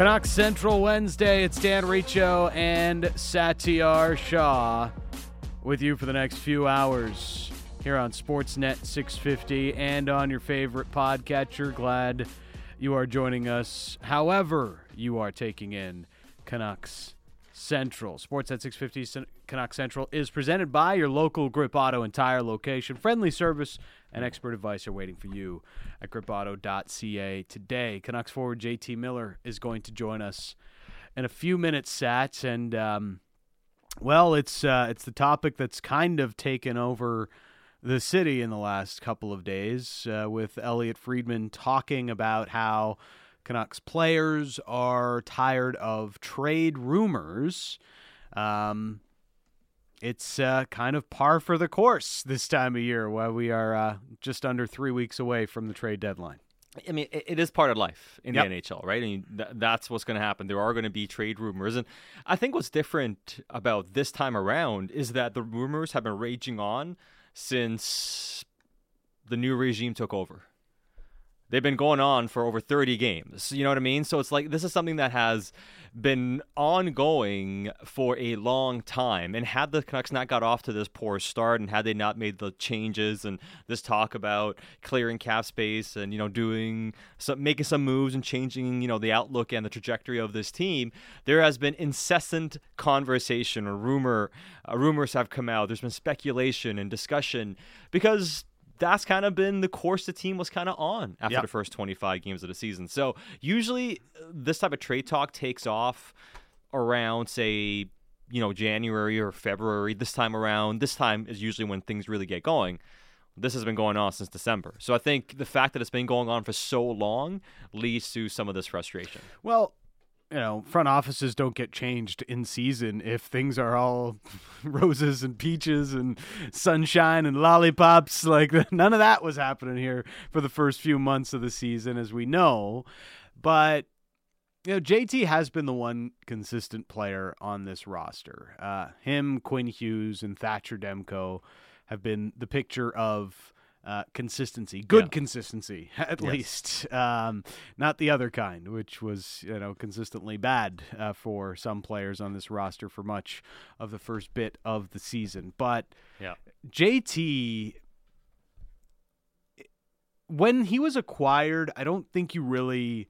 Canucks Central Wednesday. It's Dan Riccio and Satiar Shah with you for the next few hours here on Sportsnet 650 and on your favorite podcatcher. Glad you are joining us. However, you are taking in Canucks Central. Sportsnet 650 Canucks Central is presented by your local Grip Auto and Tire location. Friendly service and expert advice are waiting for you at gripauto.ca today. Canucks forward JT Miller is going to join us in a few minutes, Sats, and um, well, it's uh, it's the topic that's kind of taken over the city in the last couple of days, uh, with Elliotte Friedman talking about how Canucks players are tired of trade rumors. Um, it's uh, kind of par for the course this time of year while we are uh, just under three weeks away from the trade deadline. I mean, it, it is part of life in yep. the NHL, right? I mean, th- that's what's going to happen. There are going to be trade rumors. And I think what's different about this time around is that the rumors have been raging on since the new regime took over. They've been going on for over 30 games. You know what I mean? So it's like this is something that has been ongoing for a long time. And had the Canucks not got off to this poor start and had they not made the changes and this talk about clearing cap space and, you know, doing some making some moves and changing, you know, the outlook and the trajectory of this team, there has been incessant conversation or rumor uh, rumors have come out. There's been speculation and discussion because that's kind of been the course the team was kind of on after yep. the first 25 games of the season. So usually uh, this type of trade talk takes off around say you know January or February. This time around, this time is usually when things really get going. This has been going on since December. So I think the fact that it's been going on for so long leads to some of this frustration. Well, you know, front offices don't get changed in season if things are all roses and peaches and sunshine and lollipops. Like none of that was happening here for the first few months of the season, as we know. But you know, JT has been the one consistent player on this roster. Uh, him, Quinn Hughes, and Thatcher Demko have been the picture of uh, consistency, good yeah. consistency at yes. least, um, not the other kind, which was you know consistently bad uh, for some players on this roster for much of the first bit of the season. But yeah. JT, when he was acquired, I don't think you really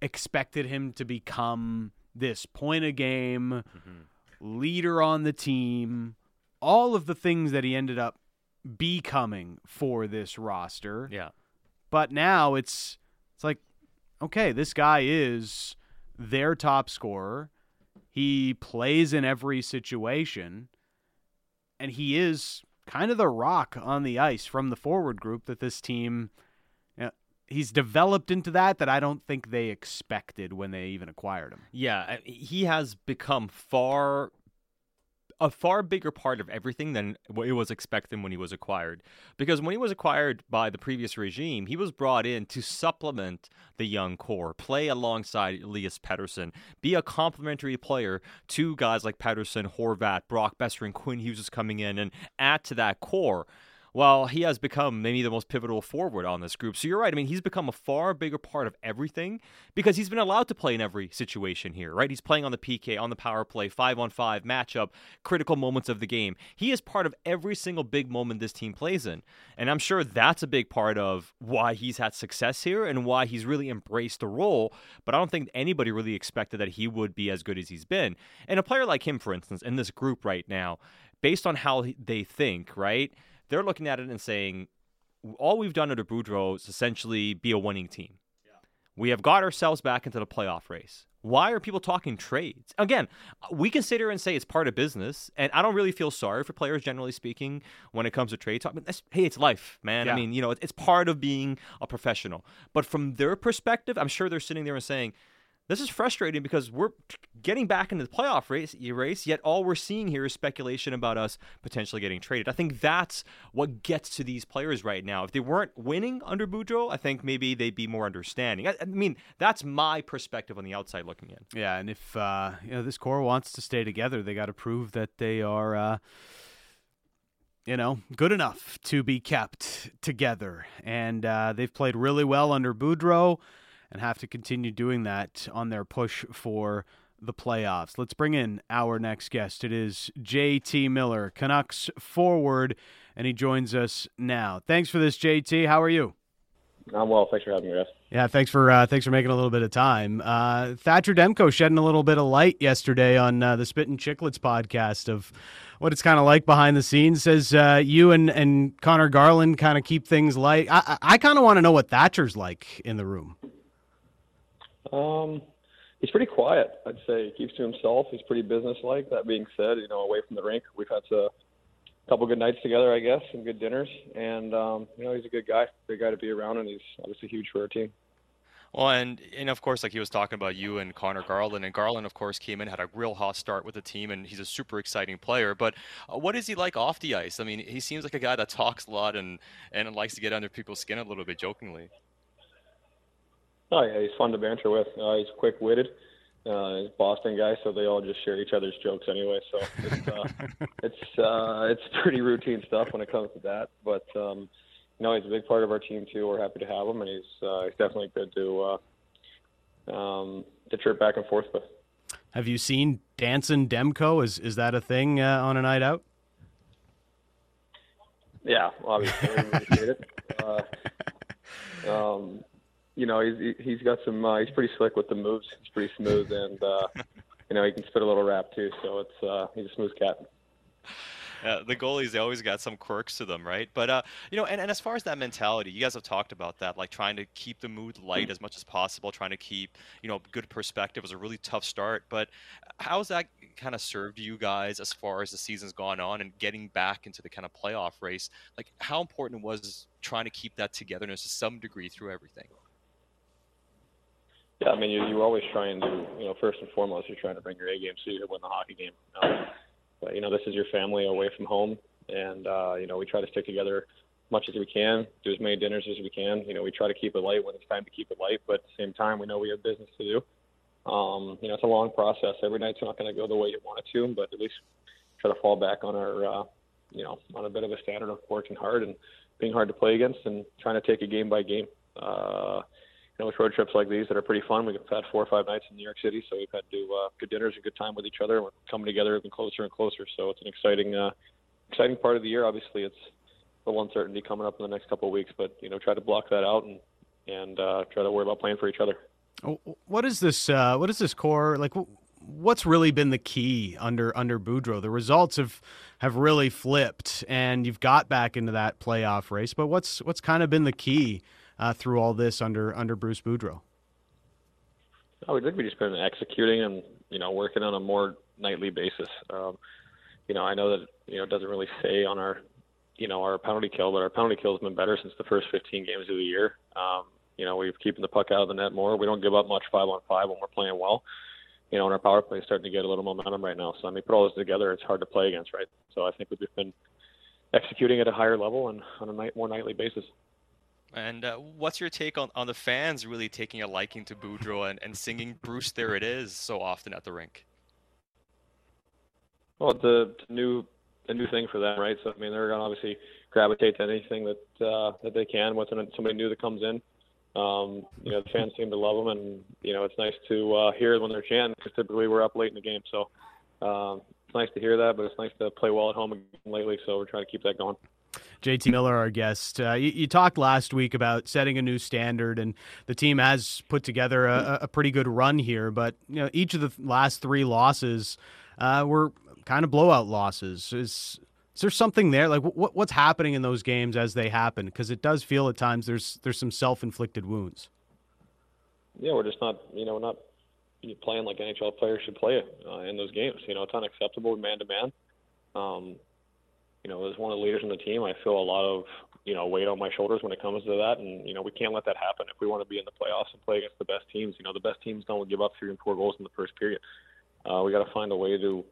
expected him to become this point a game mm-hmm. leader on the team. All of the things that he ended up becoming for this roster. Yeah. But now it's it's like okay, this guy is their top scorer. He plays in every situation and he is kind of the rock on the ice from the forward group that this team you know, he's developed into that that I don't think they expected when they even acquired him. Yeah, he has become far a far bigger part of everything than what it was expected when he was acquired. Because when he was acquired by the previous regime, he was brought in to supplement the young core, play alongside Elias Pettersson, be a complementary player to guys like Pettersson, Horvat, Brock Boeser, and Quinn Hughes is coming in and add to that core well, he has become maybe the most pivotal forward on this group. So you're right. I mean, he's become a far bigger part of everything because he's been allowed to play in every situation here, right? He's playing on the PK, on the power play, five on five, matchup, critical moments of the game. He is part of every single big moment this team plays in. And I'm sure that's a big part of why he's had success here and why he's really embraced the role. But I don't think anybody really expected that he would be as good as he's been. And a player like him, for instance, in this group right now, based on how they think, right? They're looking at it and saying, all we've done under Boudreau is essentially be a winning team. Yeah. We have got ourselves back into the playoff race. Why are people talking trades? Again, we can sit here and say it's part of business, and I don't really feel sorry for players, generally speaking, when it comes to trade talk. But hey, it's life, man. Yeah. I mean, you know, it's part of being a professional. But from their perspective, I'm sure they're sitting there and saying, this is frustrating because we're getting back into the playoff race, race, yet all we're seeing here is speculation about us potentially getting traded. I think that's what gets to these players right now. If they weren't winning under Boudreau, I think maybe they'd be more understanding. I, I mean, that's my perspective on the outside looking in. Yeah, and if uh, you know this core wants to stay together, they got to prove that they are. Uh, you know, good enough to be kept together. And uh, they've played really well under Boudreau. And have to continue doing that on their push for the playoffs. Let's bring in our next guest. It is JT Miller, Canucks forward, and he joins us now. Thanks for this, JT. How are you? I'm well. Thanks for having me, guys. Yeah, thanks for uh, thanks for making a little bit of time. Uh, Thatcher Demko shedding a little bit of light yesterday on uh, the Spit and Chicklets podcast of what it's kind of like behind the scenes. Says uh, you and and Conor Garland kind of keep things light. I I, I kind of want to know what Thatcher's like in the room. Um, he's pretty quiet. I'd say he keeps to himself. He's pretty businesslike. That being said, you know, away from the rink, we've had a couple good nights together, I guess, and good dinners. And um, you know, he's a good guy, good guy to be around, and he's obviously huge for our team. Well, and and of course, like he was talking about you and Conor Garland, and Garland, of course, came in had a real hot start with the team, and he's a super exciting player. But uh, what is he like off the ice? I mean, he seems like a guy that talks a lot and and likes to get under people's skin a little bit, jokingly. Oh yeah, he's fun to banter with. Uh, he's quick witted. Uh, he's a Boston guy, so they all just share each other's jokes anyway. So it's uh, it's uh, it's pretty routine stuff when it comes to that. But um, you know, he's a big part of our team too. We're happy to have him, and he's uh, he's definitely good to uh, um, to trip back and forth with. Have you seen Dancing Demko? Is is that a thing uh, on a night out? Yeah, obviously. Uh, um, you know, he's he's got some. Uh, he's pretty slick with the moves. He's pretty smooth, and uh, you know, he can spit a little rap too. So it's uh, he's a smooth cat. Uh, the goalies they always got some quirks to them, right? But uh, you know, and, and as far as that mentality, you guys have talked about that, like trying to keep the mood light as much as possible, trying to keep you know good perspective. It was a really tough start, but how's that kind of served you guys as far as the season's gone on and getting back into the kind of playoff race? Like, how important was trying to keep that togetherness to some degree through everything? Yeah, I mean, you, you're always trying to, you know, first and foremost, you're trying to bring your A game so you can win the hockey game. Um, but, you know, this is your family away from home, and, uh, you know, we try to stick together much as we can, do as many dinners as we can. You know, we try to keep it light when it's time to keep it light, but at the same time, we know we have business to do. Um, you know, it's a long process. Every night's not going to go the way you want it to, but at least try to fall back on our, uh, you know, on a bit of a standard of working hard and being hard to play against and trying to take it game by game. Uh, you know, with road trips like these that are pretty fun. We've had four or five nights in New York City, so we've had to do uh, good dinners and good time with each other, we're coming together even closer and closer. So it's an exciting, uh, exciting part of the year. Obviously, it's a little uncertainty coming up in the next couple of weeks, but you know, try to block that out and and uh, try to worry about playing for each other. Oh, what is this? Uh, what is this core like? What's really been the key under under Boudreau? The results have have really flipped, and you've got back into that playoff race. But what's what's kind of been the key? Uh, through all this under under Bruce Boudreau? Oh, I think we just been executing and you know working on a more nightly basis. Um, you know, I know that you know it doesn't really say on our you know our penalty kill, but our penalty kill has been better since the first 15 games of the year. Um, you know, we've keeping the puck out of the net more. We don't give up much five on five when we're playing well. You know, and our power play is starting to get a little momentum right now. So I mean, put all this together, it's hard to play against, right? So I think we've been executing at a higher level and on a night, more nightly basis. And uh, what's your take on, on the fans really taking a liking to Boudreau and, and singing Bruce There It Is so often at the rink? Well, the new the new thing for them, right? So I mean, they're gonna obviously gravitate to anything that uh, that they can with somebody new that comes in. Um, you know, the fans seem to love them, and you know, it's nice to uh, hear when they're chanting because typically we're up late in the game. So um, it's nice to hear that, but it's nice to play well at home lately. So we're trying to keep that going. JT Miller, our guest. Uh, you, you, talked last week about setting a new standard, and the team has put together a, a pretty good run here. But you know, each of the last three losses uh, were kind of blowout losses. Is is there something there? Like what what's happening in those games as they happen? Because it does feel at times there's there's some self inflicted wounds. Yeah, we're just not you know we're not playing like NHL players should play uh, in those games. You know, it's unacceptable man to man. You know, as one of the leaders in the team, I feel a lot of you know weight on my shoulders when it comes to that, and you know we can't let that happen if we want to be in the playoffs and play against the best teams. You know, the best teams don't give up three and four goals in the first period. Uh, we got to find a way to,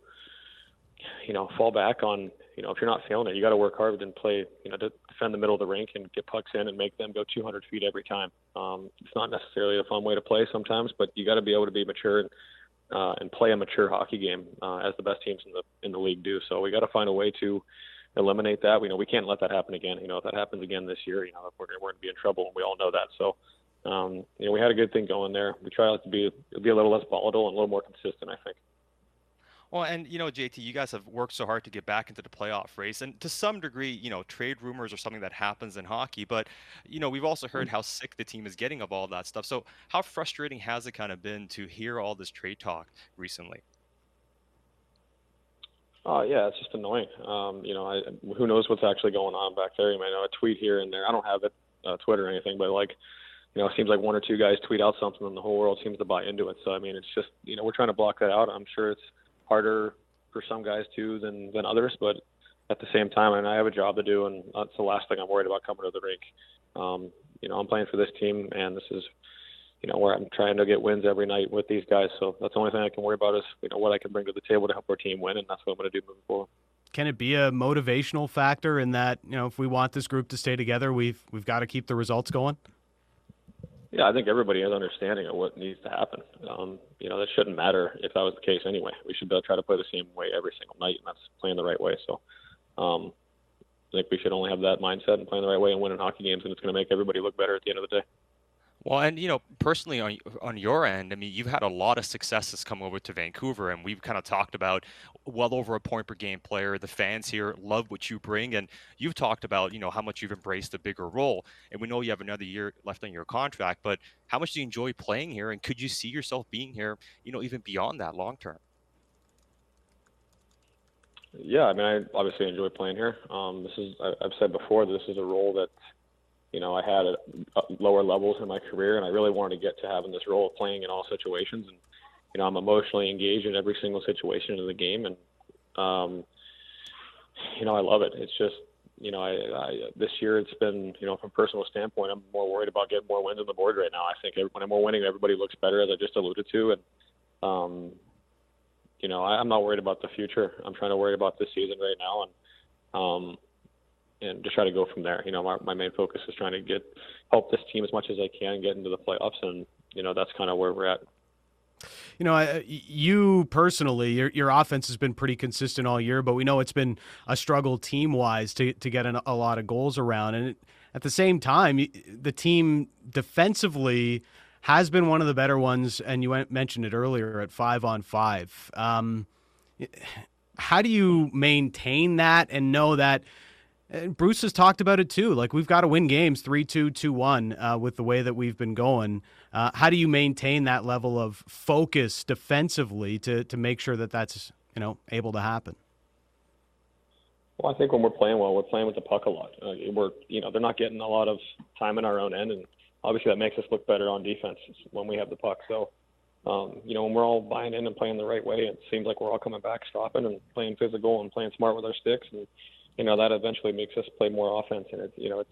you know, fall back on. You know, if you're not feeling it, you got to work hard and play. You know, to defend the middle of the rink and get pucks in and make them go 200 feet every time. Um, it's not necessarily a fun way to play sometimes, but you got to be able to be mature and uh, and play a mature hockey game uh, as the best teams in the in the league do. So we got to find a way to eliminate that. We know we can't let that happen again. You know, if that happens again this year, you know, we're, we're going to be in trouble, and we all know that. So um, you know, we had a good thing going there. We try to be be a little less volatile and a little more consistent. I think. Well, and you know, JT, you guys have worked so hard to get back into the playoff race, and to some degree, you know, trade rumors are something that happens in hockey. But you know, we've also heard how sick the team is getting of all that stuff. So, how frustrating has it kind of been to hear all this trade talk recently? Oh yeah, it's just annoying. Um, you know, I, who knows what's actually going on back there? You might know a tweet here and there. I don't have it, uh, Twitter or anything, but like, you know, it seems like one or two guys tweet out something and the whole world seems to buy into it. So I mean, it's just you know, we're trying to block that out. I'm sure it's harder for some guys too than than others, but at the same time, and I have a job to do, and that's the last thing I'm worried about coming to the rink. Um, you know, I'm playing for this team, and this is, you know, where I'm trying to get wins every night with these guys. So that's the only thing I can worry about is, you know, what I can bring to the table to help our team win, and that's what I'm going to do moving forward. Can it be a motivational factor in that, you know, if we want this group to stay together, we've we've got to keep the results going? Yeah, I think everybody has understanding of what needs to happen. Um, you know, that shouldn't matter if that was the case anyway. We should try to play the same way every single night, and that's playing the right way. So, um, I think we should only have that mindset and playing the right way and winning hockey games, and it's going to make everybody look better at the end of the day. Well, and you know, personally on on your end, I mean, you've had a lot of successes come over to Vancouver, and we've kind of talked about well over a point per game player. The fans here love what you bring, and you've talked about you know how much you've embraced a bigger role. And we know you have another year left on your contract, but how much do you enjoy playing here, and could you see yourself being here, you know, even beyond that long term? Yeah, I mean, I obviously enjoy playing here. Um, this is I've said before, this is a role that you know, I had at lower levels in my career, and I really wanted to get to having this role of playing in all situations. And you know, I'm emotionally engaged in every single situation of the game, and um, you know, I love it. It's just you know, I, I this year it's been you know, from a personal standpoint, I'm more worried about getting more wins on the board right now. I think every, when we're winning, everybody looks better, as I just alluded to, and um, you know, I, I'm not worried about the future. I'm trying to worry about this season right now, and um, and just try to go from there. You know, my, my main focus is trying to get help this team as much as I can get into the playoffs, and you know that's kind of where we're at. You know, you personally, your your offense has been pretty consistent all year, but we know it's been a struggle team wise to to get an, a lot of goals around, and at the same time, the team defensively has been one of the better ones, and you mentioned it earlier at five on five. Um, how do you maintain that and know that? And Bruce has talked about it too. Like we've got to win games 3 2, 2 1 uh, with the way that we've been going. Uh, how do you maintain that level of focus defensively to, to make sure that that's you know able to happen? Well, I think when we're playing well, we're playing with the puck a lot. Uh, we're you know they're not getting a lot of time in our own end, and obviously that makes us look better on defense when we have the puck. So. Um, you know, when we're all buying in and playing the right way, it seems like we're all coming back, stopping and playing physical and playing smart with our sticks. And you know that eventually makes us play more offense, and it's you know it's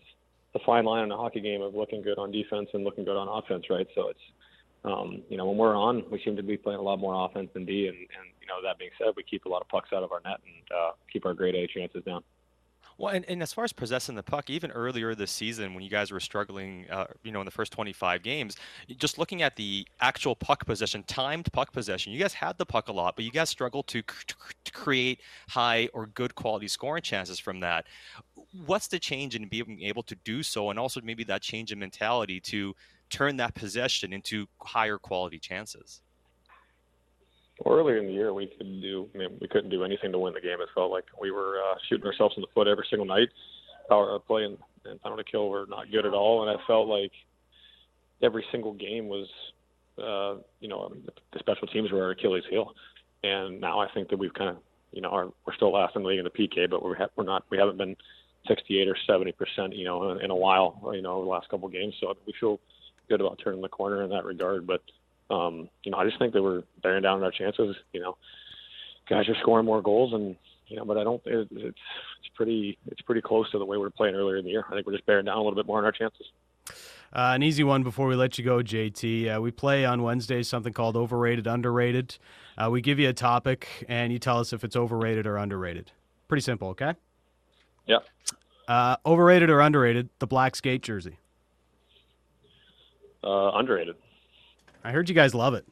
the fine line in a hockey game of looking good on defense and looking good on offense, right? So it's um, you know when we're on, we seem to be playing a lot more offense than D, and, and you know that being said, we keep a lot of pucks out of our net and uh, keep our grade A chances down. Well, and, and as far as possessing the puck, even earlier this season when you guys were struggling, uh, you know, in the first 25 games, just looking at the actual puck possession, timed puck possession, you guys had the puck a lot, but you guys struggled to, to create high or good quality scoring chances from that. What's the change in being able to do so, and also maybe that change in mentality to turn that possession into higher quality chances? Earlier in the year, we could do. I mean, we couldn't do anything to win the game. It felt like we were uh, shooting ourselves in the foot every single night. Our play and, and penalty kill were not good at all, and I felt like every single game was, uh, you know, the special teams were our Achilles heel. And now I think that we've kind of, you know, are, we're still last in the league in the PK, but we're ha- we're not. We haven't been 68 or 70 percent, you know, in, in a while, you know, over the last couple of games. So we feel good about turning the corner in that regard. But um, you know, I just think that we're bearing down on our chances. You know, guys are scoring more goals, and you know, but I don't. It, it's it's pretty it's pretty close to the way we were playing earlier in the year. I think we're just bearing down a little bit more on our chances. Uh, an easy one before we let you go, JT. Uh, we play on Wednesdays something called overrated, underrated. Uh, we give you a topic, and you tell us if it's overrated or underrated. Pretty simple, okay? Yeah. Uh, overrated or underrated? The black skate jersey. Uh, underrated. I heard you guys love it.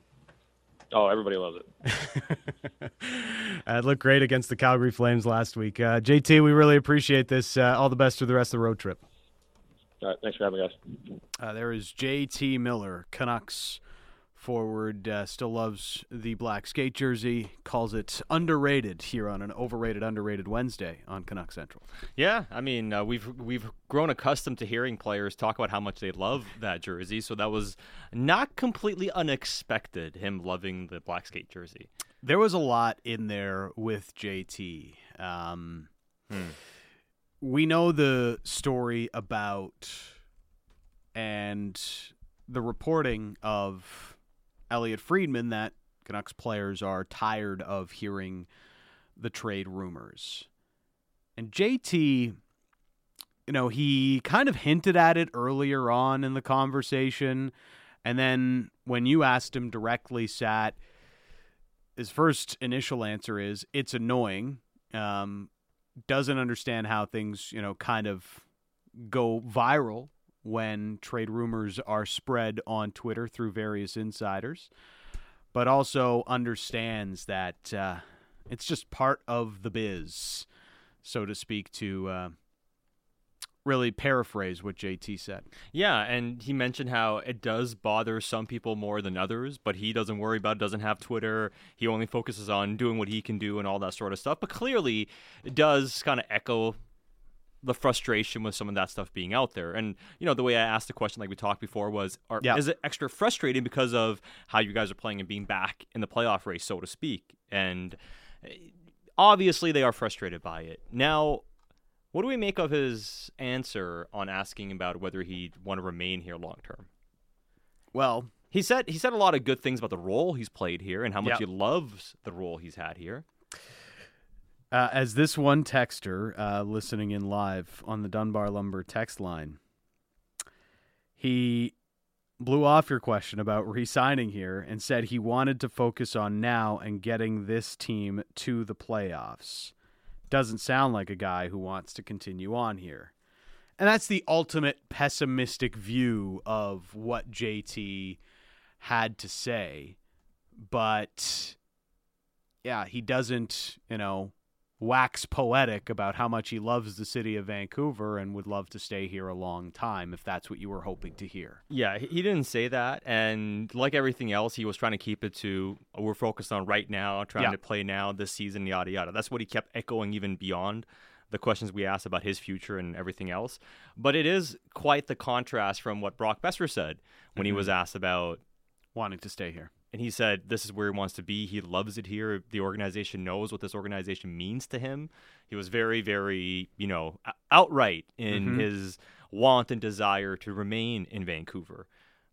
Oh, everybody loves it. it looked great against the Calgary Flames last week. Uh, JT, we really appreciate this. Uh, all the best for the rest of the road trip. All right, thanks for having us. Uh, there is J.T. Miller, Canucks forward, uh, still loves the black skate jersey, calls it underrated here on an overrated, underrated Wednesday on Canuck Central. Yeah, I mean, uh, we've we've grown accustomed to hearing players talk about how much they love that jersey, so that was not completely unexpected. Him loving the black skate jersey. There was a lot in there with JT. Um, Hmm. We know the story about and the reporting of Elliotte Friedman that Canucks players are tired of hearing the trade rumors. And JT, you know, he kind of hinted at it earlier on in the conversation. And then when you asked him directly, Sat, his first initial answer is it's annoying. Um, doesn't understand how things, you know, kind of go viral when trade rumors are spread on Twitter through various insiders, but also understands that uh, it's just part of the biz, so to speak, to uh, really paraphrase what JT said. Yeah, and he mentioned how it does bother some people more than others, but he doesn't worry about it, doesn't have Twitter. He only focuses on doing what he can do and all that sort of stuff. But clearly, it does kind of echo the frustration with some of that stuff being out there. And you know, the way I asked the question, like we talked before, was are, Yeah. is it extra frustrating because of how you guys are playing and being back in the playoff race, so to speak? And eh, obviously, they are frustrated by it. Now, what do we make of his answer on asking about whether he'd want to remain here long term? Well, He said he said a lot of good things about the role he's played here and how much he loves the role he's had here. Uh, as this one texter uh, listening in live on the Dunbar Lumber text line, he blew off your question about re-signing here and said he wanted to focus on now and getting this team to the playoffs. Doesn't sound like a guy who wants to continue on here. And that's the ultimate pessimistic view of what JT had to say. But yeah, he doesn't, you know, wax poetic about how much he loves the city of Vancouver and would love to stay here a long time if that's what you were hoping to hear. Yeah, he didn't say that, and like everything else, he was trying to keep it to we're focused on right now, trying Yeah. to play now, this season, yada yada. That's what he kept echoing even beyond the questions we asked about his future and everything else. But it is quite the contrast from what Brock Boeser said when he mm-hmm. was asked about Wanting to stay here. And he said this is where he wants to be. He loves it here. The organization knows what this organization means to him. He was very, very, you know, outright in Mhm. his want and desire to remain in Vancouver.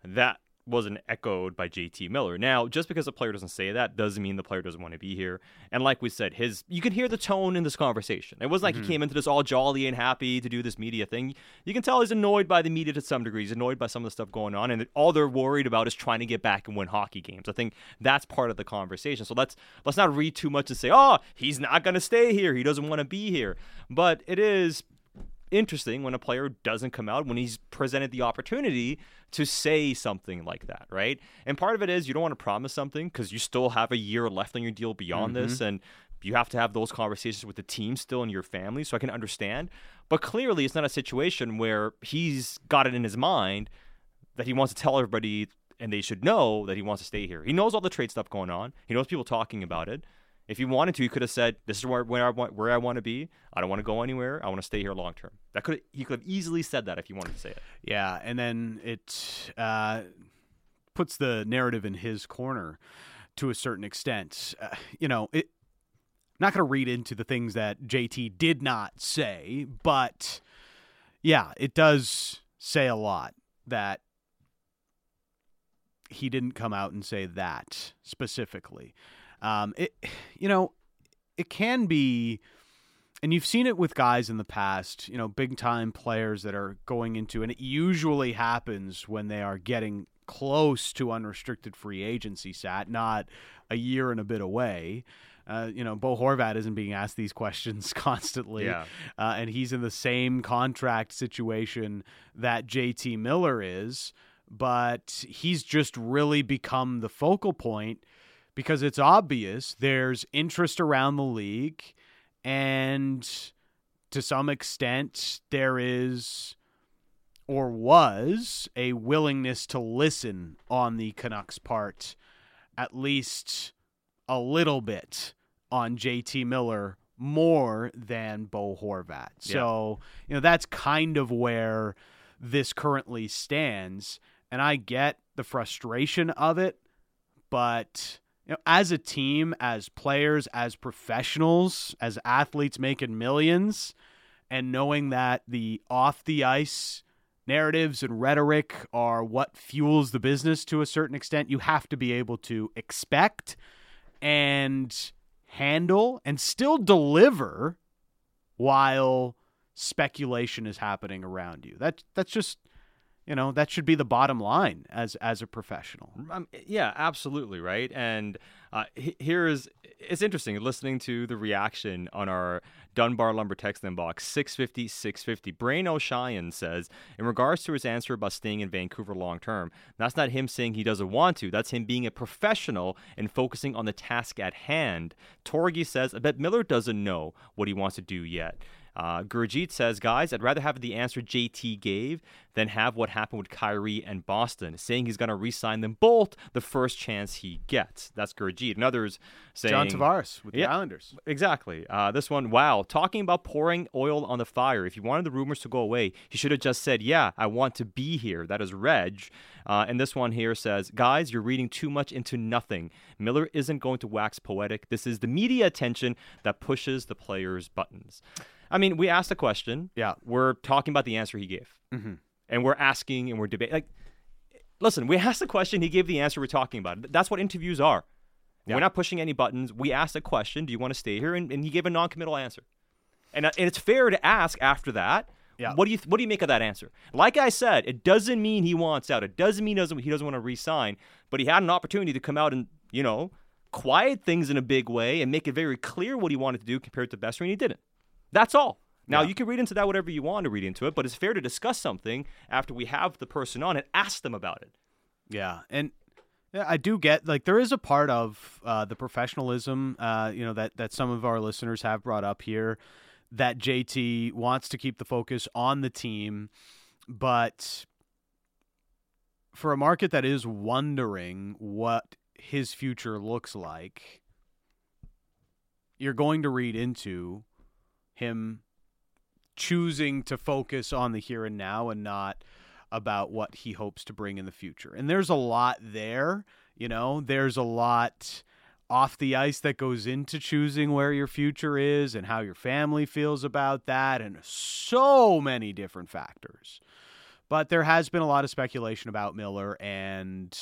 That wasn't echoed by JT Miller. Now, just because a player doesn't say that doesn't mean the player doesn't want to be here. And like we said, his you can hear the tone in this conversation. It wasn't like he mm-hmm. came into this all jolly and happy to do this media thing. You can tell he's annoyed by the media to some degree. He's annoyed by some of the stuff going on, and all they're worried about is trying to get back and win hockey games. I think that's part of the conversation. So let's let's not read too much and say, "Oh, he's not going to stay here. He doesn't want to be here." But it is interesting when a player doesn't come out when he's presented the opportunity to say something like that, right? And part of it is you don't want to promise something because you still have a year left on your deal beyond this, mm-hmm. and you have to have those conversations with the team still and your family. So I can understand, but clearly it's not a situation where he's got it in his mind that he wants to tell everybody and they should know that he wants to stay here. He knows all the trade stuff going on. He knows people talking about it. If you wanted to, you could have said, "This is where, where I want where I want to be. I don't want to go anywhere. I want to stay here long term." That could he could have easily said that if he wanted to say it. Yeah, and then it uh, puts the narrative in his corner to a certain extent. Uh, you know, it. Not going to read into the things that JT did not say, but yeah, it does say a lot that he didn't come out and say that specifically. Um, it, you know, it can be, and you've seen it with guys in the past, you know, big time players that are going into, and it usually happens when they are getting close to unrestricted free agency, sat not a year and a bit away. Uh, you know, Bo Horvat isn't being asked these questions constantly, Yeah. uh, and he's in the same contract situation that JT Miller is, but he's just really become the focal point because it's obvious there's interest around the league, and to some extent, there is or was a willingness to listen on the Canucks' part, at least a little bit on JT Miller more than Bo Horvat. So, you know, that's kind of where this currently stands. And I get the frustration of it, but you know, as a team, as players, as professionals, as athletes making millions, and knowing that the off the ice narratives and rhetoric are what fuels the business to a certain extent, you have to be able to expect and handle and still deliver while speculation is happening around you. That that's just you know that should be the bottom line as as a professional. Um, yeah absolutely right? And uh, here is it's interesting listening to the reaction on our dunbar lumber text inbox 650 650 brain says in regards to his answer about staying in vancouver long term that's not him saying he doesn't want to that's him being a professional and focusing on the task at hand. Torgi says i bet miller doesn't know what he wants to do yet uh, Gurjeet says, guys, I'd rather have the answer JT gave than have what happened with Kyrie and Boston, saying he's going to re-sign them both the first chance he gets. That's Gurjeet. And others saying John Tavares with the yeah, Islanders. Exactly. Uh, this one, wow, talking about pouring oil on the fire. If you wanted the rumors to go away, he should have just said, "Yeah, I want to be here." That is Reg. Uh, and this one here says, guys, you're reading too much into nothing. Miller isn't going to wax poetic. This is the media attention that pushes the players' buttons. I mean, we asked a question. Yeah. We're talking about the answer he gave. Mm-hmm. And we're asking and we're debating. Like, listen, we asked a question. He gave the answer we're talking about. That's what interviews are. Yeah. We're not pushing any buttons. We asked a question. Do you want to stay here? And, and he gave a non-committal answer. And, uh, and it's fair to ask after that. Yeah. What do you what do you make of that answer? Like I said, it doesn't mean he wants out. It doesn't mean he doesn't he doesn't want to resign. But he had an opportunity to come out and you know quiet things in a big way and make it very clear what he wanted to do compared to Boeser, and he didn't. That's all. Now, yeah. you can read into that whatever you want to read into it, but it's fair to discuss something after we have the person on and ask them about it. Yeah. And I do get like there is a part of uh, the professionalism, uh, you know, that that some of our listeners have brought up here that JT wants to keep the focus on the team, but for a market that is wondering what his future looks like, you're going to read into him choosing to focus on the here and now and not about what he hopes to bring in the future. And there's a lot there, you know, there's a lot off the ice that goes into choosing where your future is and how your family feels about that and so many different factors. But there has been a lot of speculation about Miller and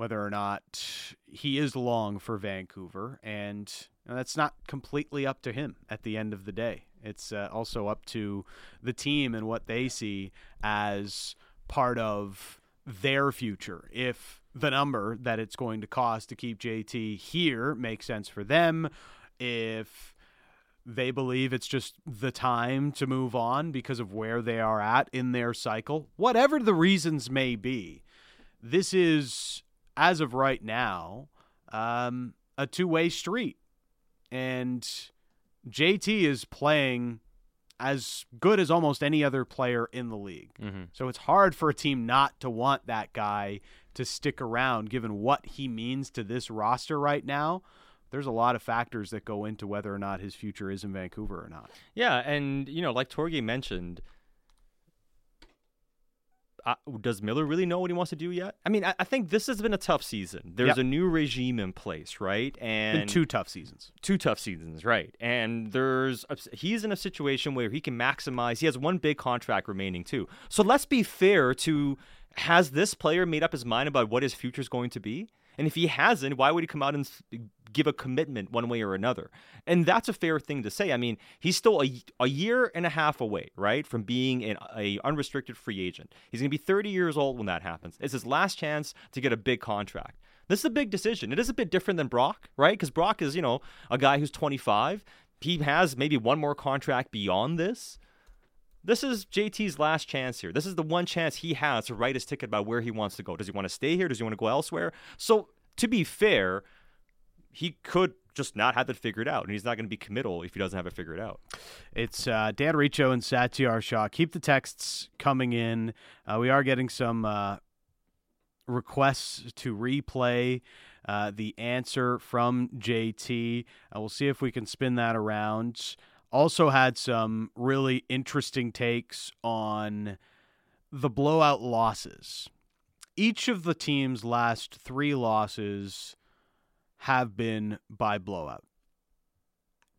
whether or not he is long for Vancouver and that's not completely up to him at the end of the day. It's uh, also up to the team and what they see as part of their future. If the number that it's going to cost to keep JT here makes sense for them, if they believe it's just the time to move on because of where they are at in their cycle, whatever the reasons may be, this is, as of right now, um, a two way street. And JT is playing as good as almost any other player in the league. Mm-hmm. So it's hard for a team not to want that guy to stick around given what he means to this roster right now. There's a lot of factors that go into whether or not his future is in Vancouver or not. Yeah, and you know, like Torgay mentioned, uh, does Miller really know what he wants to do yet? I mean, I, I think this has been a tough season. There's yep. a new regime in place, right? And two tough seasons. Two tough seasons, right? And there's a, he's in a situation where he can maximize. He has one big contract remaining too. So let's be fair to has this player made up his mind about what his future is going to be? And if he hasn't, why would he come out and give a commitment one way or another? And that's a fair thing to say. I mean, he's still a, a year and a half away, right, from being an a unrestricted free agent. He's going to be 30 years old when that happens. It's his last chance to get a big contract. This is a big decision. It is a bit different than Brock, right? Because Brock is, you know, a guy who's 25. He has maybe one more contract beyond this. This is JT's last chance here. This is the one chance he has to write his ticket about where he wants to go. Does he want to stay here? Does he want to go elsewhere? So, to be fair, he could just not have it figured out, and he's not going to be committal if he doesn't have it figured out. It's uh, Dan Riccio and Satiar Shah. Keep the texts coming in. Uh, we are getting some uh, requests to replay uh, the answer from JT. Uh, we'll see if we can spin that around. Also, had some really interesting takes on the blowout losses. Each of the team's last three losses have been by blowout.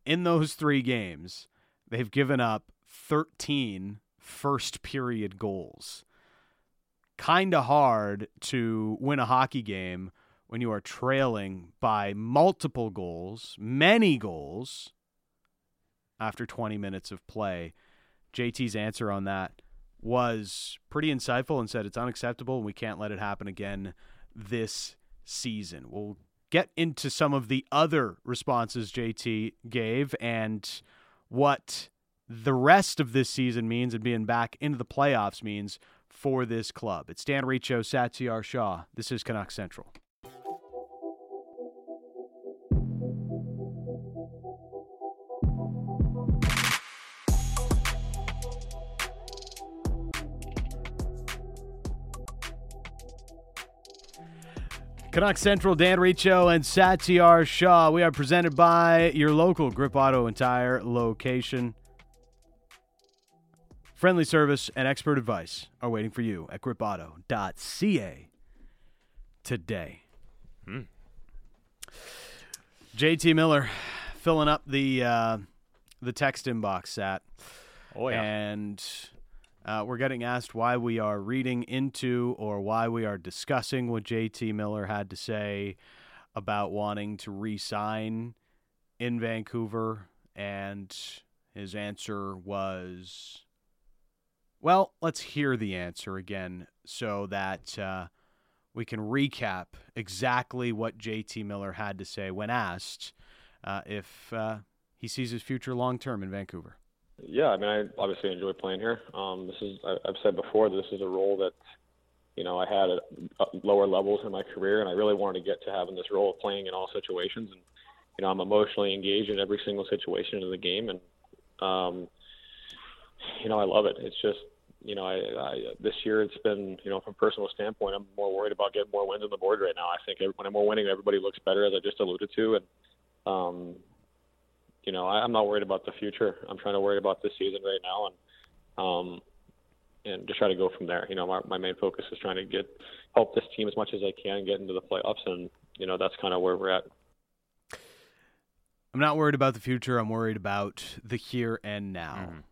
In those three games, they've given up 13 first period goals. Kind of hard to win a hockey game when you are trailing by multiple goals, many goals, after 20 minutes of play. JT's answer on that was pretty insightful and said it's unacceptable and we can't let it happen again this season. We'll get into some of the other responses JT gave and what the rest of this season means and being back into the playoffs means for this club. It's Dan Riccio, Satiar Shah. This is Canuck Central. Canuck Central, Dan Riccio and Satiar Shah. We are presented by your local Grip Auto and Tire location. Friendly service and expert advice are waiting for you at gripauto.ca today. Hmm. JT Miller filling up the uh, the text inbox, Sat. Oh yeah. And uh, we're getting asked why we are reading into or why we are discussing what JT Miller had to say about wanting to re sign in Vancouver. And his answer was well, let's hear the answer again so that uh, we can recap exactly what JT Miller had to say when asked uh, if uh, he sees his future long term in Vancouver. Yeah, I mean, I obviously enjoy playing here. Um, this is, I, I've said before, this is a role that, you know, I had at, at lower levels in my career, and I really wanted to get to having this role of playing in all situations. And, you know, I'm emotionally engaged in every single situation of the game, and, um, you know, I love it. It's just, you know, I, I this year it's been, you know, from a personal standpoint, I'm more worried about getting more wins on the board right now. I think when I'm more winning, everybody looks better, as I just alluded to, and um, you know, I, I'm not worried about the future. I'm trying to worry about this season right now, and um, and just try to go from there. You know, my, my main focus is trying to get help this team as much as I can get into the playoffs, and you know, that's kind of where we're at. I'm not worried about the future. I'm worried about the here and now. Mhm.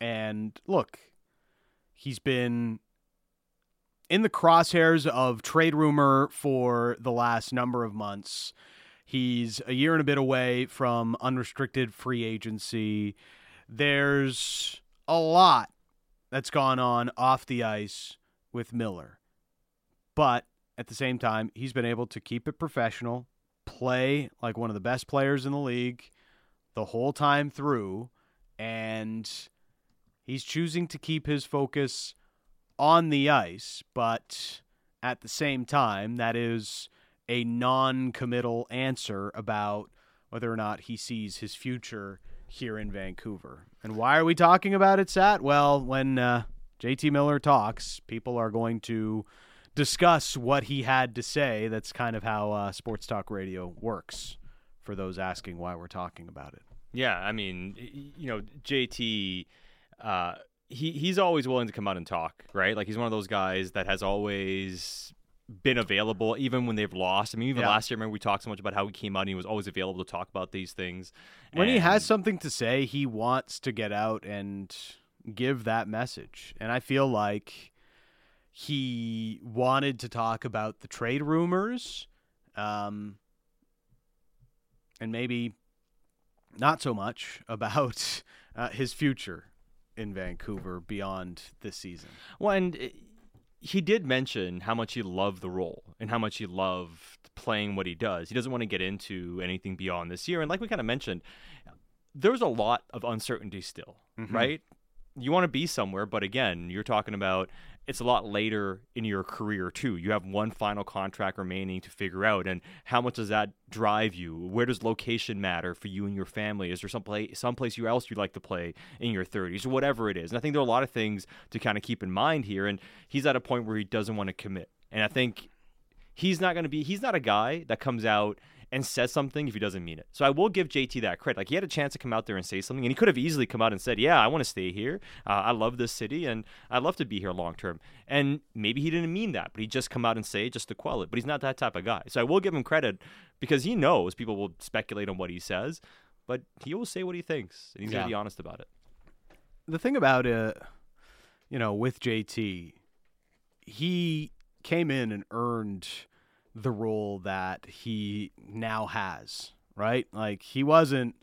And look, he's been in the crosshairs of trade rumor for the last number of months. He's a year and a bit away from unrestricted free agency. There's a lot that's gone on off the ice with Miller. But at the same time, he's been able to keep it professional, play like one of the best players in the league the whole time through, and he's choosing to keep his focus on the ice, but at the same time, that is a non committal answer about whether or not he sees his future here in Vancouver. And why are we talking about it, Sat? Well, when uh, JT Miller talks, people are going to discuss what he had to say. That's kind of how uh, sports talk radio works for those asking why we're talking about it. Yeah, I mean, you know, JT, uh, he he's always willing to come out and talk, right? Like he's one of those guys that has always been available, even when they've lost. I mean, even Yeah. last year, remember we talked so much about how he came out and he was always available to talk about these things. When he has something to say, he wants to get out and give that message. And I feel like he wanted to talk about the trade rumors, um, and maybe not so much about uh, his future in Vancouver beyond this season. Well, and uh, he did mention how much he loved the role and how much he loved playing what he does. He doesn't want to get into anything beyond this year. And like we kind of mentioned, there's a lot of uncertainty still, Mhm. right? You want to be somewhere, but again, you're talking about it's a lot later in your career too. You have one final contract remaining to figure out, and how much does that drive you? Where does location matter for you and your family? Is there some place, someplace you else you'd like to play in your 30s or whatever it is? And I think there are a lot of things to kind of keep in mind here. And he's at a point where he doesn't want to commit, and I think he's not going to be. He's not a guy that comes out and says something if he doesn't mean it. So I will give JT that credit. Like he had a chance to come out there and say something, and he could have easily come out and said, "Yeah, I want to stay here. Uh, I love this city, and I'd love to be here long term." And maybe he didn't mean that, but he just come out and say it just to quell it. But he's not that type of guy. So I will give him credit because he knows people will speculate on what he says, but he will say what he thinks, and he's Yeah. gonna be honest about it. the thing about it, you know, with JT, he came in and earned the role that he now has, right? Like he wasn't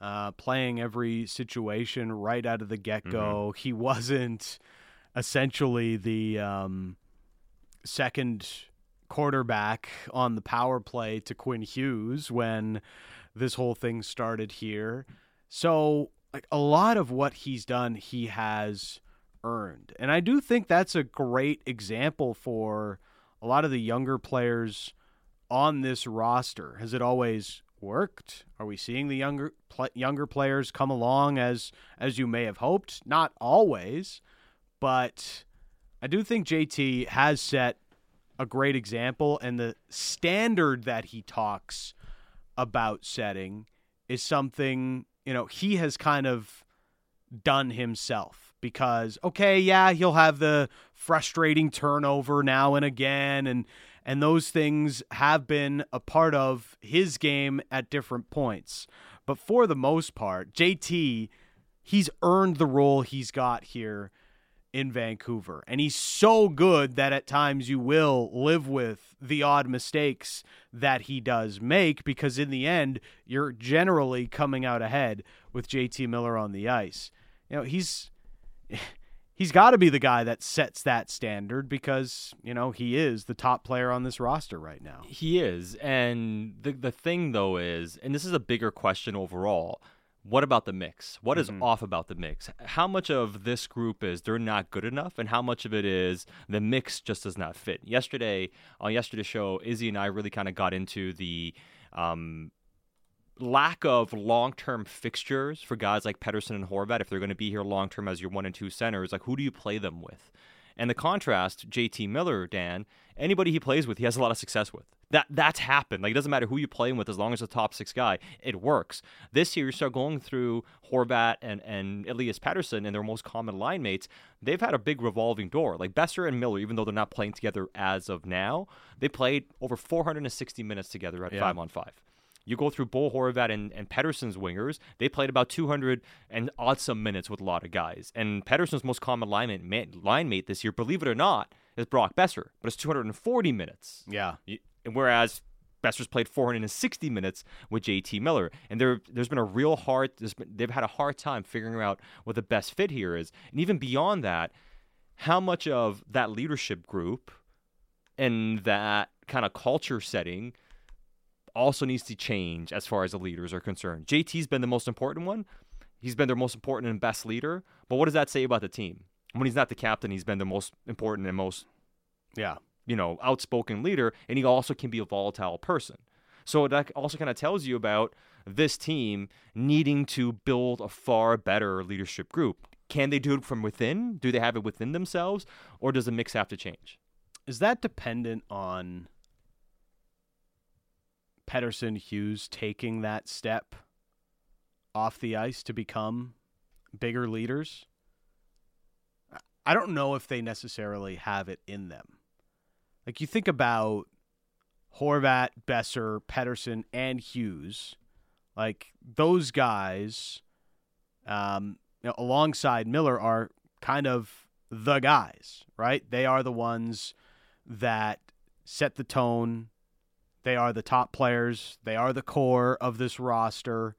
uh, playing every situation right out of the get go. He wasn't essentially the um, second quarterback on the power play to Quinn Hughes when this whole thing started here. So, like a lot of what he's done, he has earned. And I do think that's a great example for a lot of the younger players on this roster. Has it always worked? Are we seeing the younger pl- younger players come along as as you may have hoped? Not always, but I do think JT has set a great example and the standard that he talks about setting is something, you know, he has kind of done himself because okay, yeah, he'll have the frustrating turnover now and again and and those things have been a part of his game at different points. But for the most part, JT he's earned the role he's got here in Vancouver. And he's so good that at times you will live with the odd mistakes that he does make because in the end, you're generally coming out ahead with JT Miller on the ice. You know, he's he's got to be the guy that sets that standard because, you know, he is the top player on this roster right now. He is, and the the thing though is, and this is a bigger question overall. What about the mix? What is Mhm. off about the mix? How much of this group is they're not good enough, and how much of it is the mix just does not fit? Yesterday on yesterday's show, Izzy and I really kind of got into the um, lack of long-term fixtures for guys like Pettersson and Horvat if they're going to be here long-term as your one and two centers. Like, who do you play them with? And the contrast, JT Miller, Dan, anybody he plays with, he has a lot of success with. That that's happened. Like it doesn't matter who you're playing with, as long as the top six guy, it works. This year, you start going through Horvat and and Elias Pettersson and their most common line mates. They've had a big revolving door. Like Boeser and Miller, even though they're not playing together as of now, they played over 460 minutes together at Yeah. five on five. You go through Bo Horvat and, and Pettersson's wingers. They played about 200 and odd some minutes with a lot of guys. And Pettersson's most common line mate, line mate this year, believe it or not, is Brock Boeser, but it's 240 minutes. Yeah. And Whereas Boeser's played 460 minutes with JT Miller, and there there's been a real hard there's been, they've had a hard time figuring out what the best fit here is, and even beyond that, how much of that leadership group and that kind of culture setting also needs to change as far as the leaders are concerned. JT's been the most important one. He's been their most important and best leader. But what does that say about the team? When he's not the captain, he's been the most important and most Yeah. you know, outspoken leader, and he also can be a volatile person. So that also kind of tells you about this team needing to build a far better leadership group. Can they do it from within? Do they have it within themselves, or does the mix have to change? Is that dependent on Pettersson Hughes taking that step off the ice to become bigger leaders? I don't know if they necessarily have it in them. Like you think about Horvat, Boeser, Pettersson, and Hughes, like those guys, um, you know, alongside Miller, are kind of the guys, right? They are the ones that set the tone. They are the top players. They are the core of this roster.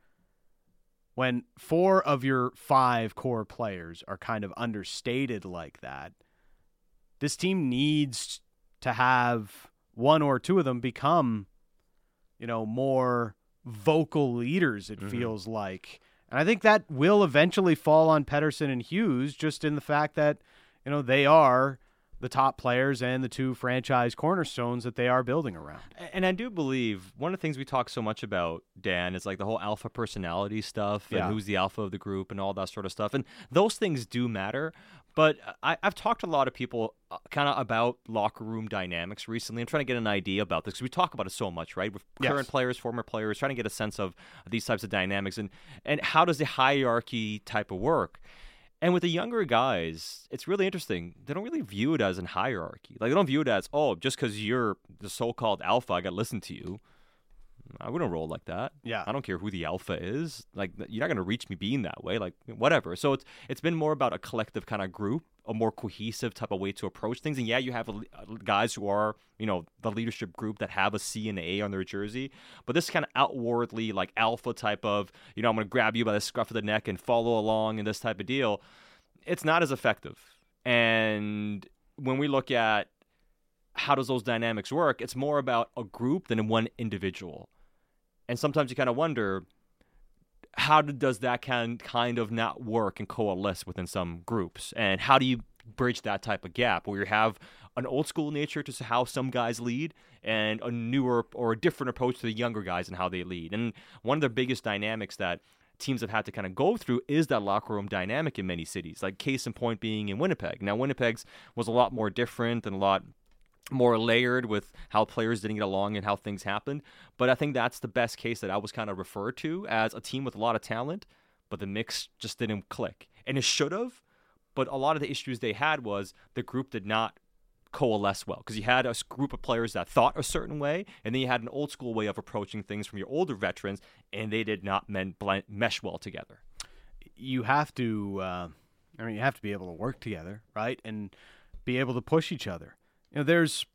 When four of your five core players are kind of understated like that, this team needs to have one or two of them become, you know, more vocal leaders, it Mhm. feels like, And I think that will eventually fall on Pettersson and Hughes, just in the fact that you know they are the top players and the two franchise cornerstones that they are building around. And I do believe one of the things we talk so much about, Dan, is like the whole alpha personality stuff and Yeah. who's the alpha of the group and all that sort of stuff. And those things do matter. But I, I've talked to a lot of people uh, kind of about locker room dynamics recently. I'm trying to get an idea about this because we talk about it so much, right? With Yes. current players, former players, trying to get a sense of these types of dynamics and, and how does the hierarchy type of work. And with the younger guys, it's really interesting. They don't really view it as a hierarchy. Like they don't view it as, oh, just because you're the so-called alpha, I got to listen to you. I wouldn't roll like that. Yeah. I don't care who the alpha is. Like you're not going to reach me being that way. Like whatever. So it's it's been more about a collective kind of group, a more cohesive type of way to approach things. And yeah, you have uh, guys who are you know the leadership group that have a C and A on their jersey, but this kind of outwardly like alpha type of you know I'm going to grab you by the scruff of the neck and follow along and this type of deal. It's not as effective. And when we look at how does those dynamics work, it's more about a group than one individual. And sometimes you kind of wonder how do- does that kind kind of not work and coalesce within some groups, and how do you bridge that type of gap where you have an old school nature to how some guys lead and a newer or a different approach to the younger guys and how they lead. And one of the biggest dynamics that teams have had to kind of go through is that locker room dynamic in many cities. Like case in point being in Winnipeg. Now Winnipeg's was a lot more different and a lot more layered with how players didn't get along and how things happened. But I think that's the best case that I was kind of referred to as a team with a lot of talent, but the mix just didn't click. And it should have, but a lot of the issues they had was the group did not coalesce well because you had a group of players that thought a certain way and then you had an old school way of approaching things from your older veterans and they did not men- blend- mesh well together you have to uh, i mean you have to be able to work together right and be able to push each other you know there's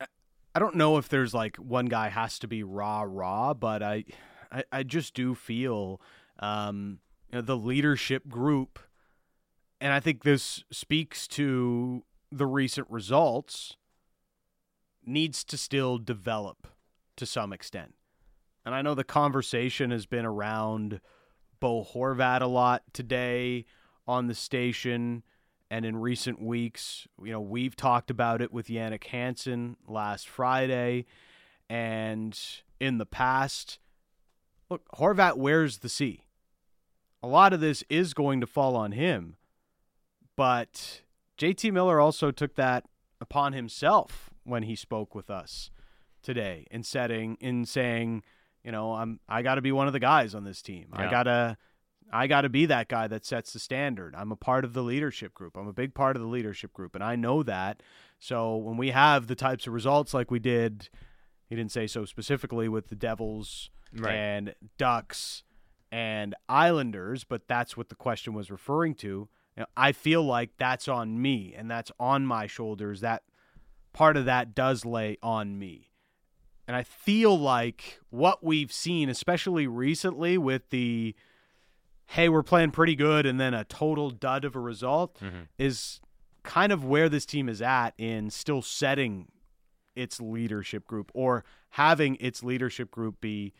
I- don't know if there's like one guy has to be raw raw but i i, I just do feel um you know, the leadership group and i think this speaks to the recent results needs to still develop to some extent. And i know the conversation has been around Bo Horvat a lot today on the station and in recent weeks. You know, we've talked about it with Jannik Hansen last Friday and in the past. Look, Horvat wears the C. A lot of this is going to fall on him, but JT Miller also took that upon himself when he spoke with us today in setting in saying you know i'm i got to be one of the guys on this team i gotta i gotta be that guy that sets the standard. I'm a part of the leadership group. I'm a big part of the leadership group and i know that. So when we have the types of results like we did he didn't say so specifically with the devils Right. and ducks and islanders but that's what the question was referring to. You know, i feel like that's on me and that's on my shoulders. That part of that does lay on me. And I feel like what we've seen, especially recently with the hey, we're playing pretty good and then a total dud of a result, mm-hmm. is kind of where this team is at in still setting its leadership group or having its leadership group be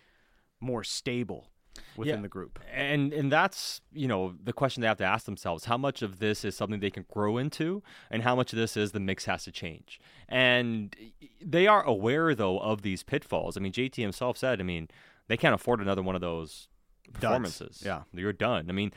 more stable within Yeah. the group. and and that's you know the question they have to ask themselves how much of this is something they can grow into and how much of this is the mix has to change and they are aware though of these pitfalls i mean jt himself said i mean they can't afford another one of those performances. Yeah. you're done. I mean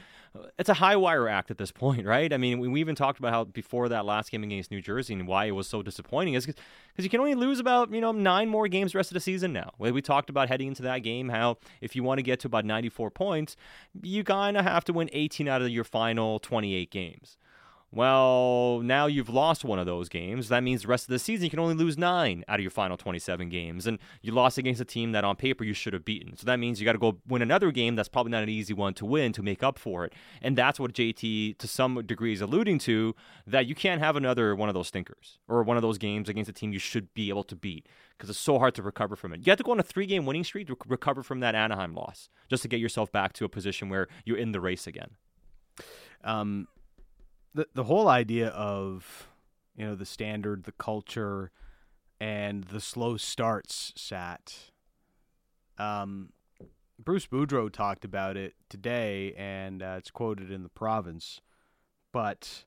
it's a high wire act at this point right? I mean we, we even talked about how before that last game against new jersey and why it was so disappointing is because you can only lose about you know nine more games the rest of the season now. We, we talked about heading into that game how if you want to get to about 94 points you kind of have to win 18 out of your final 28 games well, now you've lost one of those games. That means the rest of the season you can only lose nine out of your final 27 games. And you lost against a team that on paper you should have beaten. So that means you got to go win another game that's probably not an easy one to win to make up for it. And that's what JT, to some degree, is alluding to that you can't have another one of those stinkers or one of those games against a team you should be able to beat because it's so hard to recover from it. You have to go on a three game winning streak to rec- recover from that Anaheim loss just to get yourself back to a position where you're in the race again. um, the the whole idea of you know the standard, the culture, and the slow starts. Sat. Um, Bruce Boudreau talked about it today, and uh, it's quoted in the province. But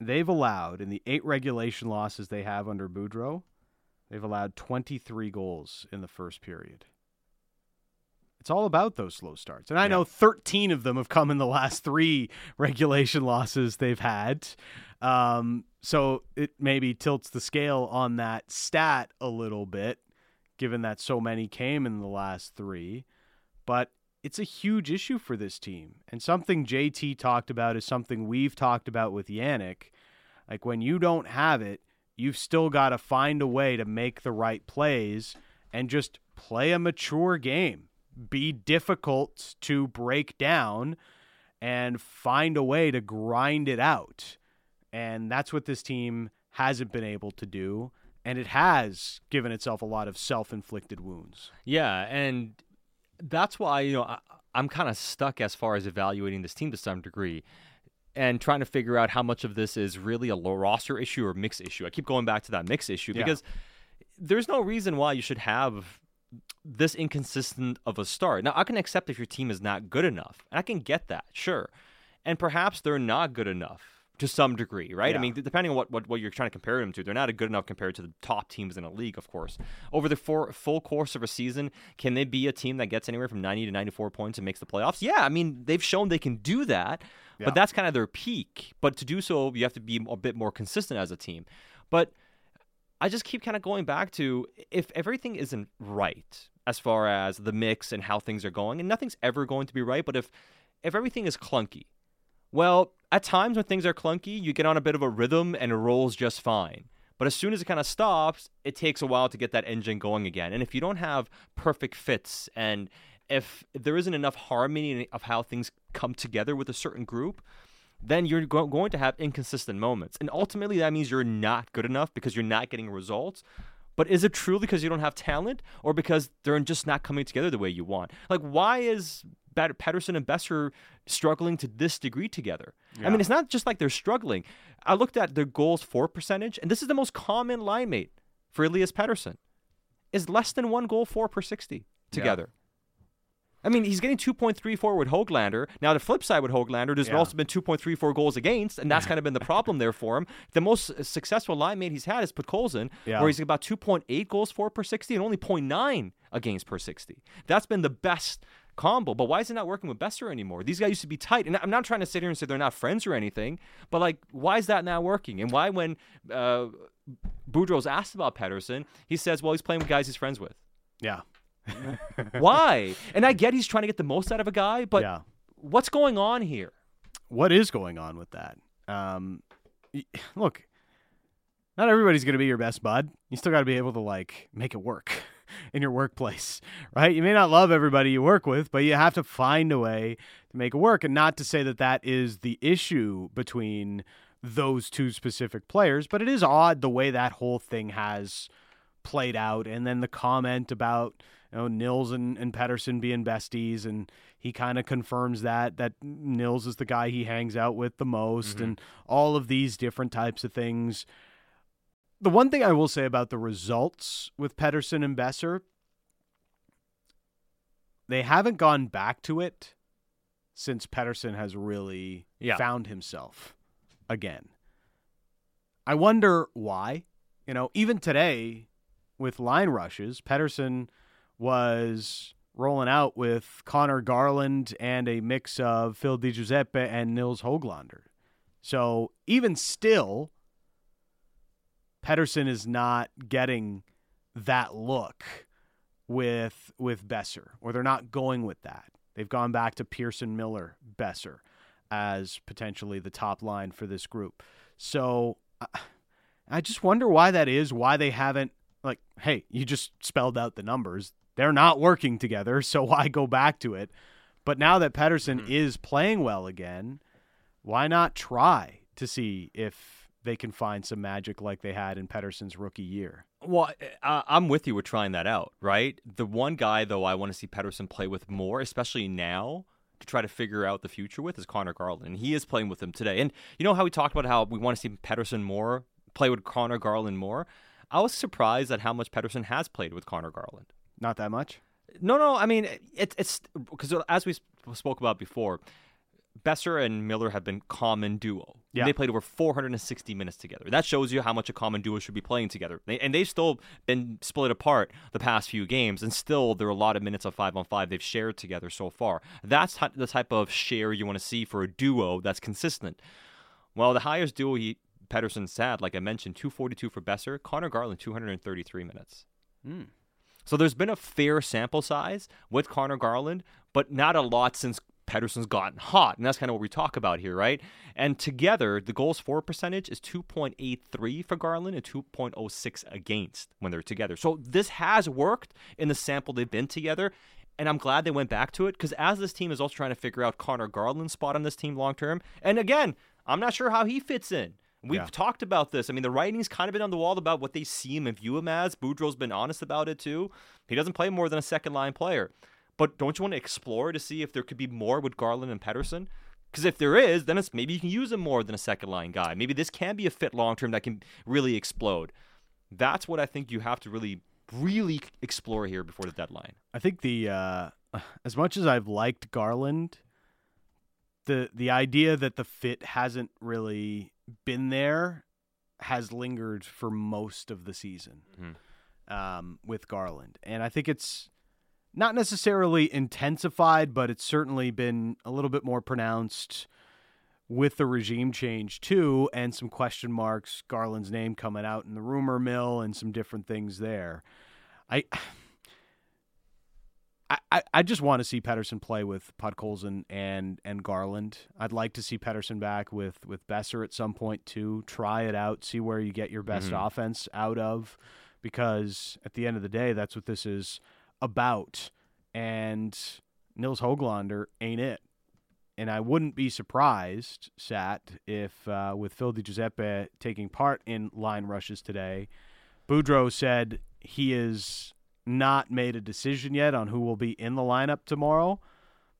they've allowed, in the eight regulation losses they have under Boudreau, they've allowed 23 goals in the first period. It's all about those slow starts. And I Yeah. know 13 of them have come in the last three regulation losses they've had. Um, so it maybe tilts the scale on that stat a little bit, given that so many came in the last three. But it's a huge issue for this team. And something JT talked about is something we've talked about with Jannik. Like when you don't have it, you've still got to find a way to make the right plays and just play a mature game. Be difficult to break down and find a way to grind it out. And that's what this team hasn't been able to do. And it has given itself a lot of self inflicted wounds. Yeah, and that's why you know I, I'm kind of stuck as far as evaluating this team to some degree, and trying to figure out how much of this is really a low roster issue or mix issue. I keep going back to that mix issue Yeah. because there's no reason why you should have this inconsistent of a start. Now I can accept if your team is not good enough, and I can get that, sure, and perhaps they're not good enough to some degree, right? Yeah. I mean, depending on what, what, what you're trying to compare them to, they're not good enough compared to the top teams in a league, of course. Over the four, full course of a season, can they be a team that gets anywhere from 90 to 94 points and makes the playoffs? Yeah, I mean, they've shown they can do that, Yeah. but that's kind of their peak. But to do so, you have to be a bit more consistent as a team. But I just keep kind of going back to if everything isn't right as far as the mix and how things are going, and nothing's ever going to be right, but if if everything is clunky, well, at times when things are clunky, you get on a bit of a rhythm and it rolls just fine. But as soon as it kind of stops, it takes a while to get that engine going again. And if you don't have perfect fits and if there isn't enough harmony of how things come together with a certain group, then you're go- going to have inconsistent moments. And ultimately, that means you're not good enough because you're not getting results. But is it truly because you don't have talent or because they're just not coming together the way you want? Like, why is Pettersson and Boeser struggling to this degree together? I mean, it's not just like they're struggling. I looked at their goals for percentage, and this is the most common line mate for Elias Pettersson is less than one goal for per 60 together. I mean, he's getting 2.34 with Hoglander. Now, the flip side with Hoglander, there's Yeah. also been 2.34 goals against, and that's kind of been the problem there for him. The most successful line mate he's had is Podkolzin, Yeah. where he's about 2.8 goals for per 60 and only 0.9 against per 60. That's been the best combo. But why is it not working with Boeser anymore? These guys used to be tight. And I'm not trying to sit here and say they're not friends or anything, but like, why is that not working? And why, when uh, Boudreau's asked about Pettersson, he says, well, he's playing with guys he's friends with. Yeah. Why? and I get he's trying to get the most out of a guy, but yeah. what's going on here? what is going on with that? Um, look, not everybody's going to be your best bud. You still got to be able to like make it work in your workplace, right? You may not love everybody you work with, but you have to find a way to make it work. And not to say that that is the issue between those two specific players, but it is odd the way that whole thing has played out. And then the comment about you know Nils and, and Pettersson being besties, and he kind of confirms that that Nils is the guy he hangs out with the most, Mhm. and all of these different types of things. The one thing I will say about the results with Pettersson and Boeser, they haven't gone back to it since Pettersson has really Yeah. found himself again. I wonder why. You know, even today with line rushes, Pettersson was rolling out with Conor Garland and a mix of Phil Di Giuseppe and Nils Hoglander. So even still, Pettersson is not getting that look with with Boeser, or they're not going with that. They've gone back to Pearson Miller Boeser as potentially the top line for this group. So I- I just wonder why that is, why they haven't like, hey, you just spelled out the numbers. They're not working together, so why go back to it? But now that Pettersson Mhm. is playing well again, why not try to see if they can find some magic like they had in Pettersson's rookie year? Well, I'm with you with trying that out, right? The one guy, though, I want to see Pettersson play with more, especially now, to try to figure out the future with, is Conor Garland. And he is playing with him today. And you know how we talked about how we want to see Pettersson more, play with Conor Garland more? I was surprised at how much Pettersson has played with Conor Garland. Not that much. No, no. I mean, it, it's because as we spoke about before, Boeser and Miller have been common duo. Yeah. They played over 460 minutes together. That shows you how much a common duo should be playing together. They, and they've still been split apart the past few games, and still there are a lot of minutes of five on five they've shared together so far. That's the type of share you want to see for a duo that's consistent. Well, the highest duo he Pettersson had, like I mentioned, 242 for Boeser, Conor Garland 233 minutes. Mm. So there's been a fair sample size with Conor Garland, but not a lot since Pettersson's gotten hot. And that's kind of what we talk about here, right? And together, the goals for percentage is 2.83 for Garland and 2.06 against when they're together. So this has worked in the sample they've been together. And I'm glad they went back to it because as this team is also trying to figure out Conor Garland's spot on this team long term. And again, I'm not sure how he fits in. We've Yeah. talked about this. I mean, the writing's kind of been on the wall about what they see him and view him as. Boudreau's been honest about it too. He doesn't play more than a second line player. But don't you want to explore to see if there could be more with Garland and Pettersson? Because if there is, then it's maybe you can use him more than a second line guy. Maybe this can be a fit long term that can really explode. That's what I think you have to really, really explore here before the deadline. I think the uh, as much as I've liked Garland, the the idea that the fit hasn't really been there has lingered for most of the season um, with Garland, and I think it's not necessarily intensified, but it's certainly been a little bit more pronounced with the regime change too, and some question marks. Garland's name coming out in the rumor mill, and some different things there. I. I, I, just want to see Pettersson play with Podkolzin and and Garland. I'd like to see Pettersson back with with Boeser at some point too. Try it out, see where you get your best Mhm. offense out of, because at the end of the day, that's what this is about. And Nils Hoglander ain't it. And I wouldn't be surprised, Sat, if uh, with Phil Di Giuseppe taking part in line rushes today, Boudreau said he is not made a decision yet on who will be in the lineup tomorrow,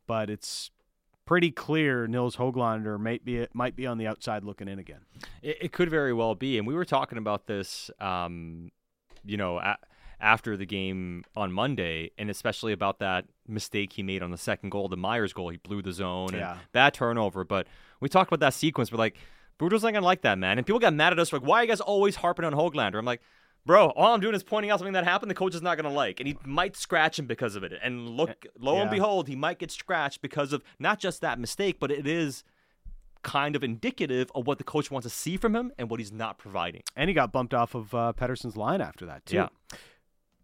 but it's pretty clear Nils Hoglander might be might be on the outside looking in again. It, it could very well be, and we were talking about this, um, you know, a- after the game on Monday, and especially about that mistake he made on the second goal, the Myers goal. He blew the zone and Yeah. bad turnover. But we talked about that sequence. We're like, Boudreau's not gonna like that, man. And people got mad at us like, why are you guys always harping on Hoglander? I'm like. Bro, all I'm doing is pointing out something that happened the coach is not going to like, and he might scratch him because of it. And look, lo and behold, he might get scratched because of not just that mistake, but it is kind of indicative of what the coach wants to see from him and what he's not providing. And he got bumped off of uh, Pettersson's line after that too. Yeah.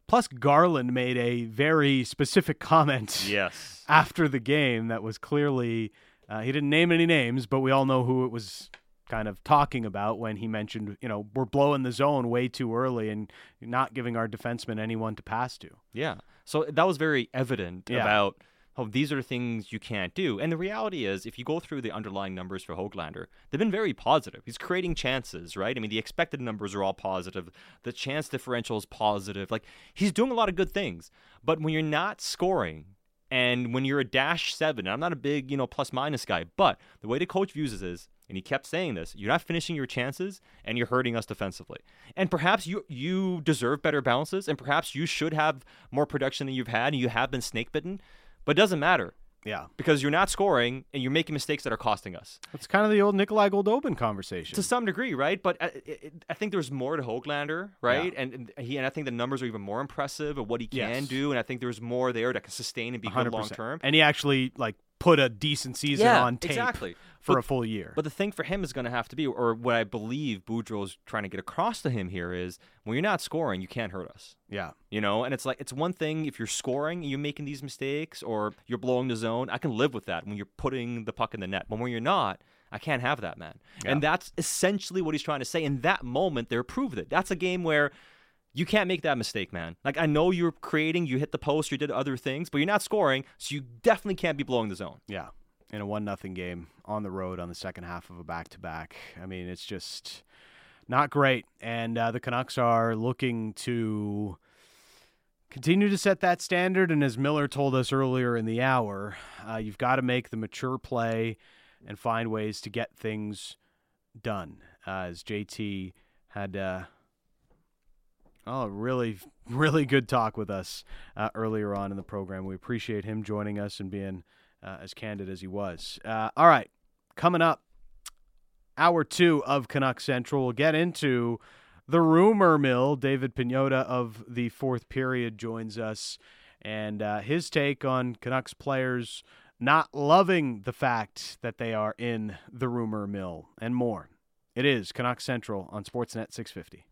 Plus, Garland made a very specific comment Yes. after the game that was clearly uh, he didn't name any names, but we all know who it was kind of talking about when he mentioned, you know, we're blowing the zone way too early and not giving our defensemen anyone to pass to. Yeah. So that was very evident Yeah. about how these are things you can't do. And the reality is, if you go through the underlying numbers for Hoglander, they've been very positive. He's creating chances, right? I mean, the expected numbers are all positive. The chance differential is positive. Like, he's doing a lot of good things. But when you're not scoring, and when you're a dash seven, I'm not a big, you know, plus minus guy, but the way the coach views it is, and he kept saying this, you're not finishing your chances and you're hurting us defensively. And perhaps you you deserve better bounces, and perhaps you should have more production than you've had, and you have been snake bitten, but it doesn't matter Yeah. because you're not scoring and you're making mistakes that are costing us It's kind of the old Nikolai Goldobin conversation. to some degree, right? But uh, I, I, I think there's more to Hoglander, right? And, and he and I think the numbers are even more impressive of what he can Yes. do, and I think there's more there that can sustain and be good 100%. long term. And he actually like put a decent season Yeah, on tape exactly. for But- a full year. But the thing for him is going to have to be, or what I believe Boudreau's trying to get across to him here is, when you're not scoring, you can't hurt us. yeah. You know, and it's like it's one thing if you're scoring and you're making these mistakes or you're blowing the zone. I can live with that when you're putting the puck in the net. But when you're not, I can't have that, man. And that's essentially what he's trying to say. In that moment, they're proved it. That's a game where you can't make that mistake, man. Like I know you're creating, you hit the post, you did other things, but you're not scoring, so you definitely can't be blowing the zone. Yeah. In a one nothing game on the road on the second half of a back to back. I mean, it's just not great. And uh, the Canucks are looking to continue to set that standard. And as Miller told us earlier in the hour, uh, you've got to make the mature play and find ways to get things done. Uh, as JT had uh, Oh, really, really good talk with us uh, earlier on in the program. We appreciate him joining us and being uh, as candid as he was. Uh, all right, coming up, hour two of Canuck Central. We'll get into the rumor mill. David Pagnotta of the fourth period joins us, and uh, his take on Canucks players not loving the fact that they are in the rumor mill and more. It is Canuck Central on Sportsnet 650.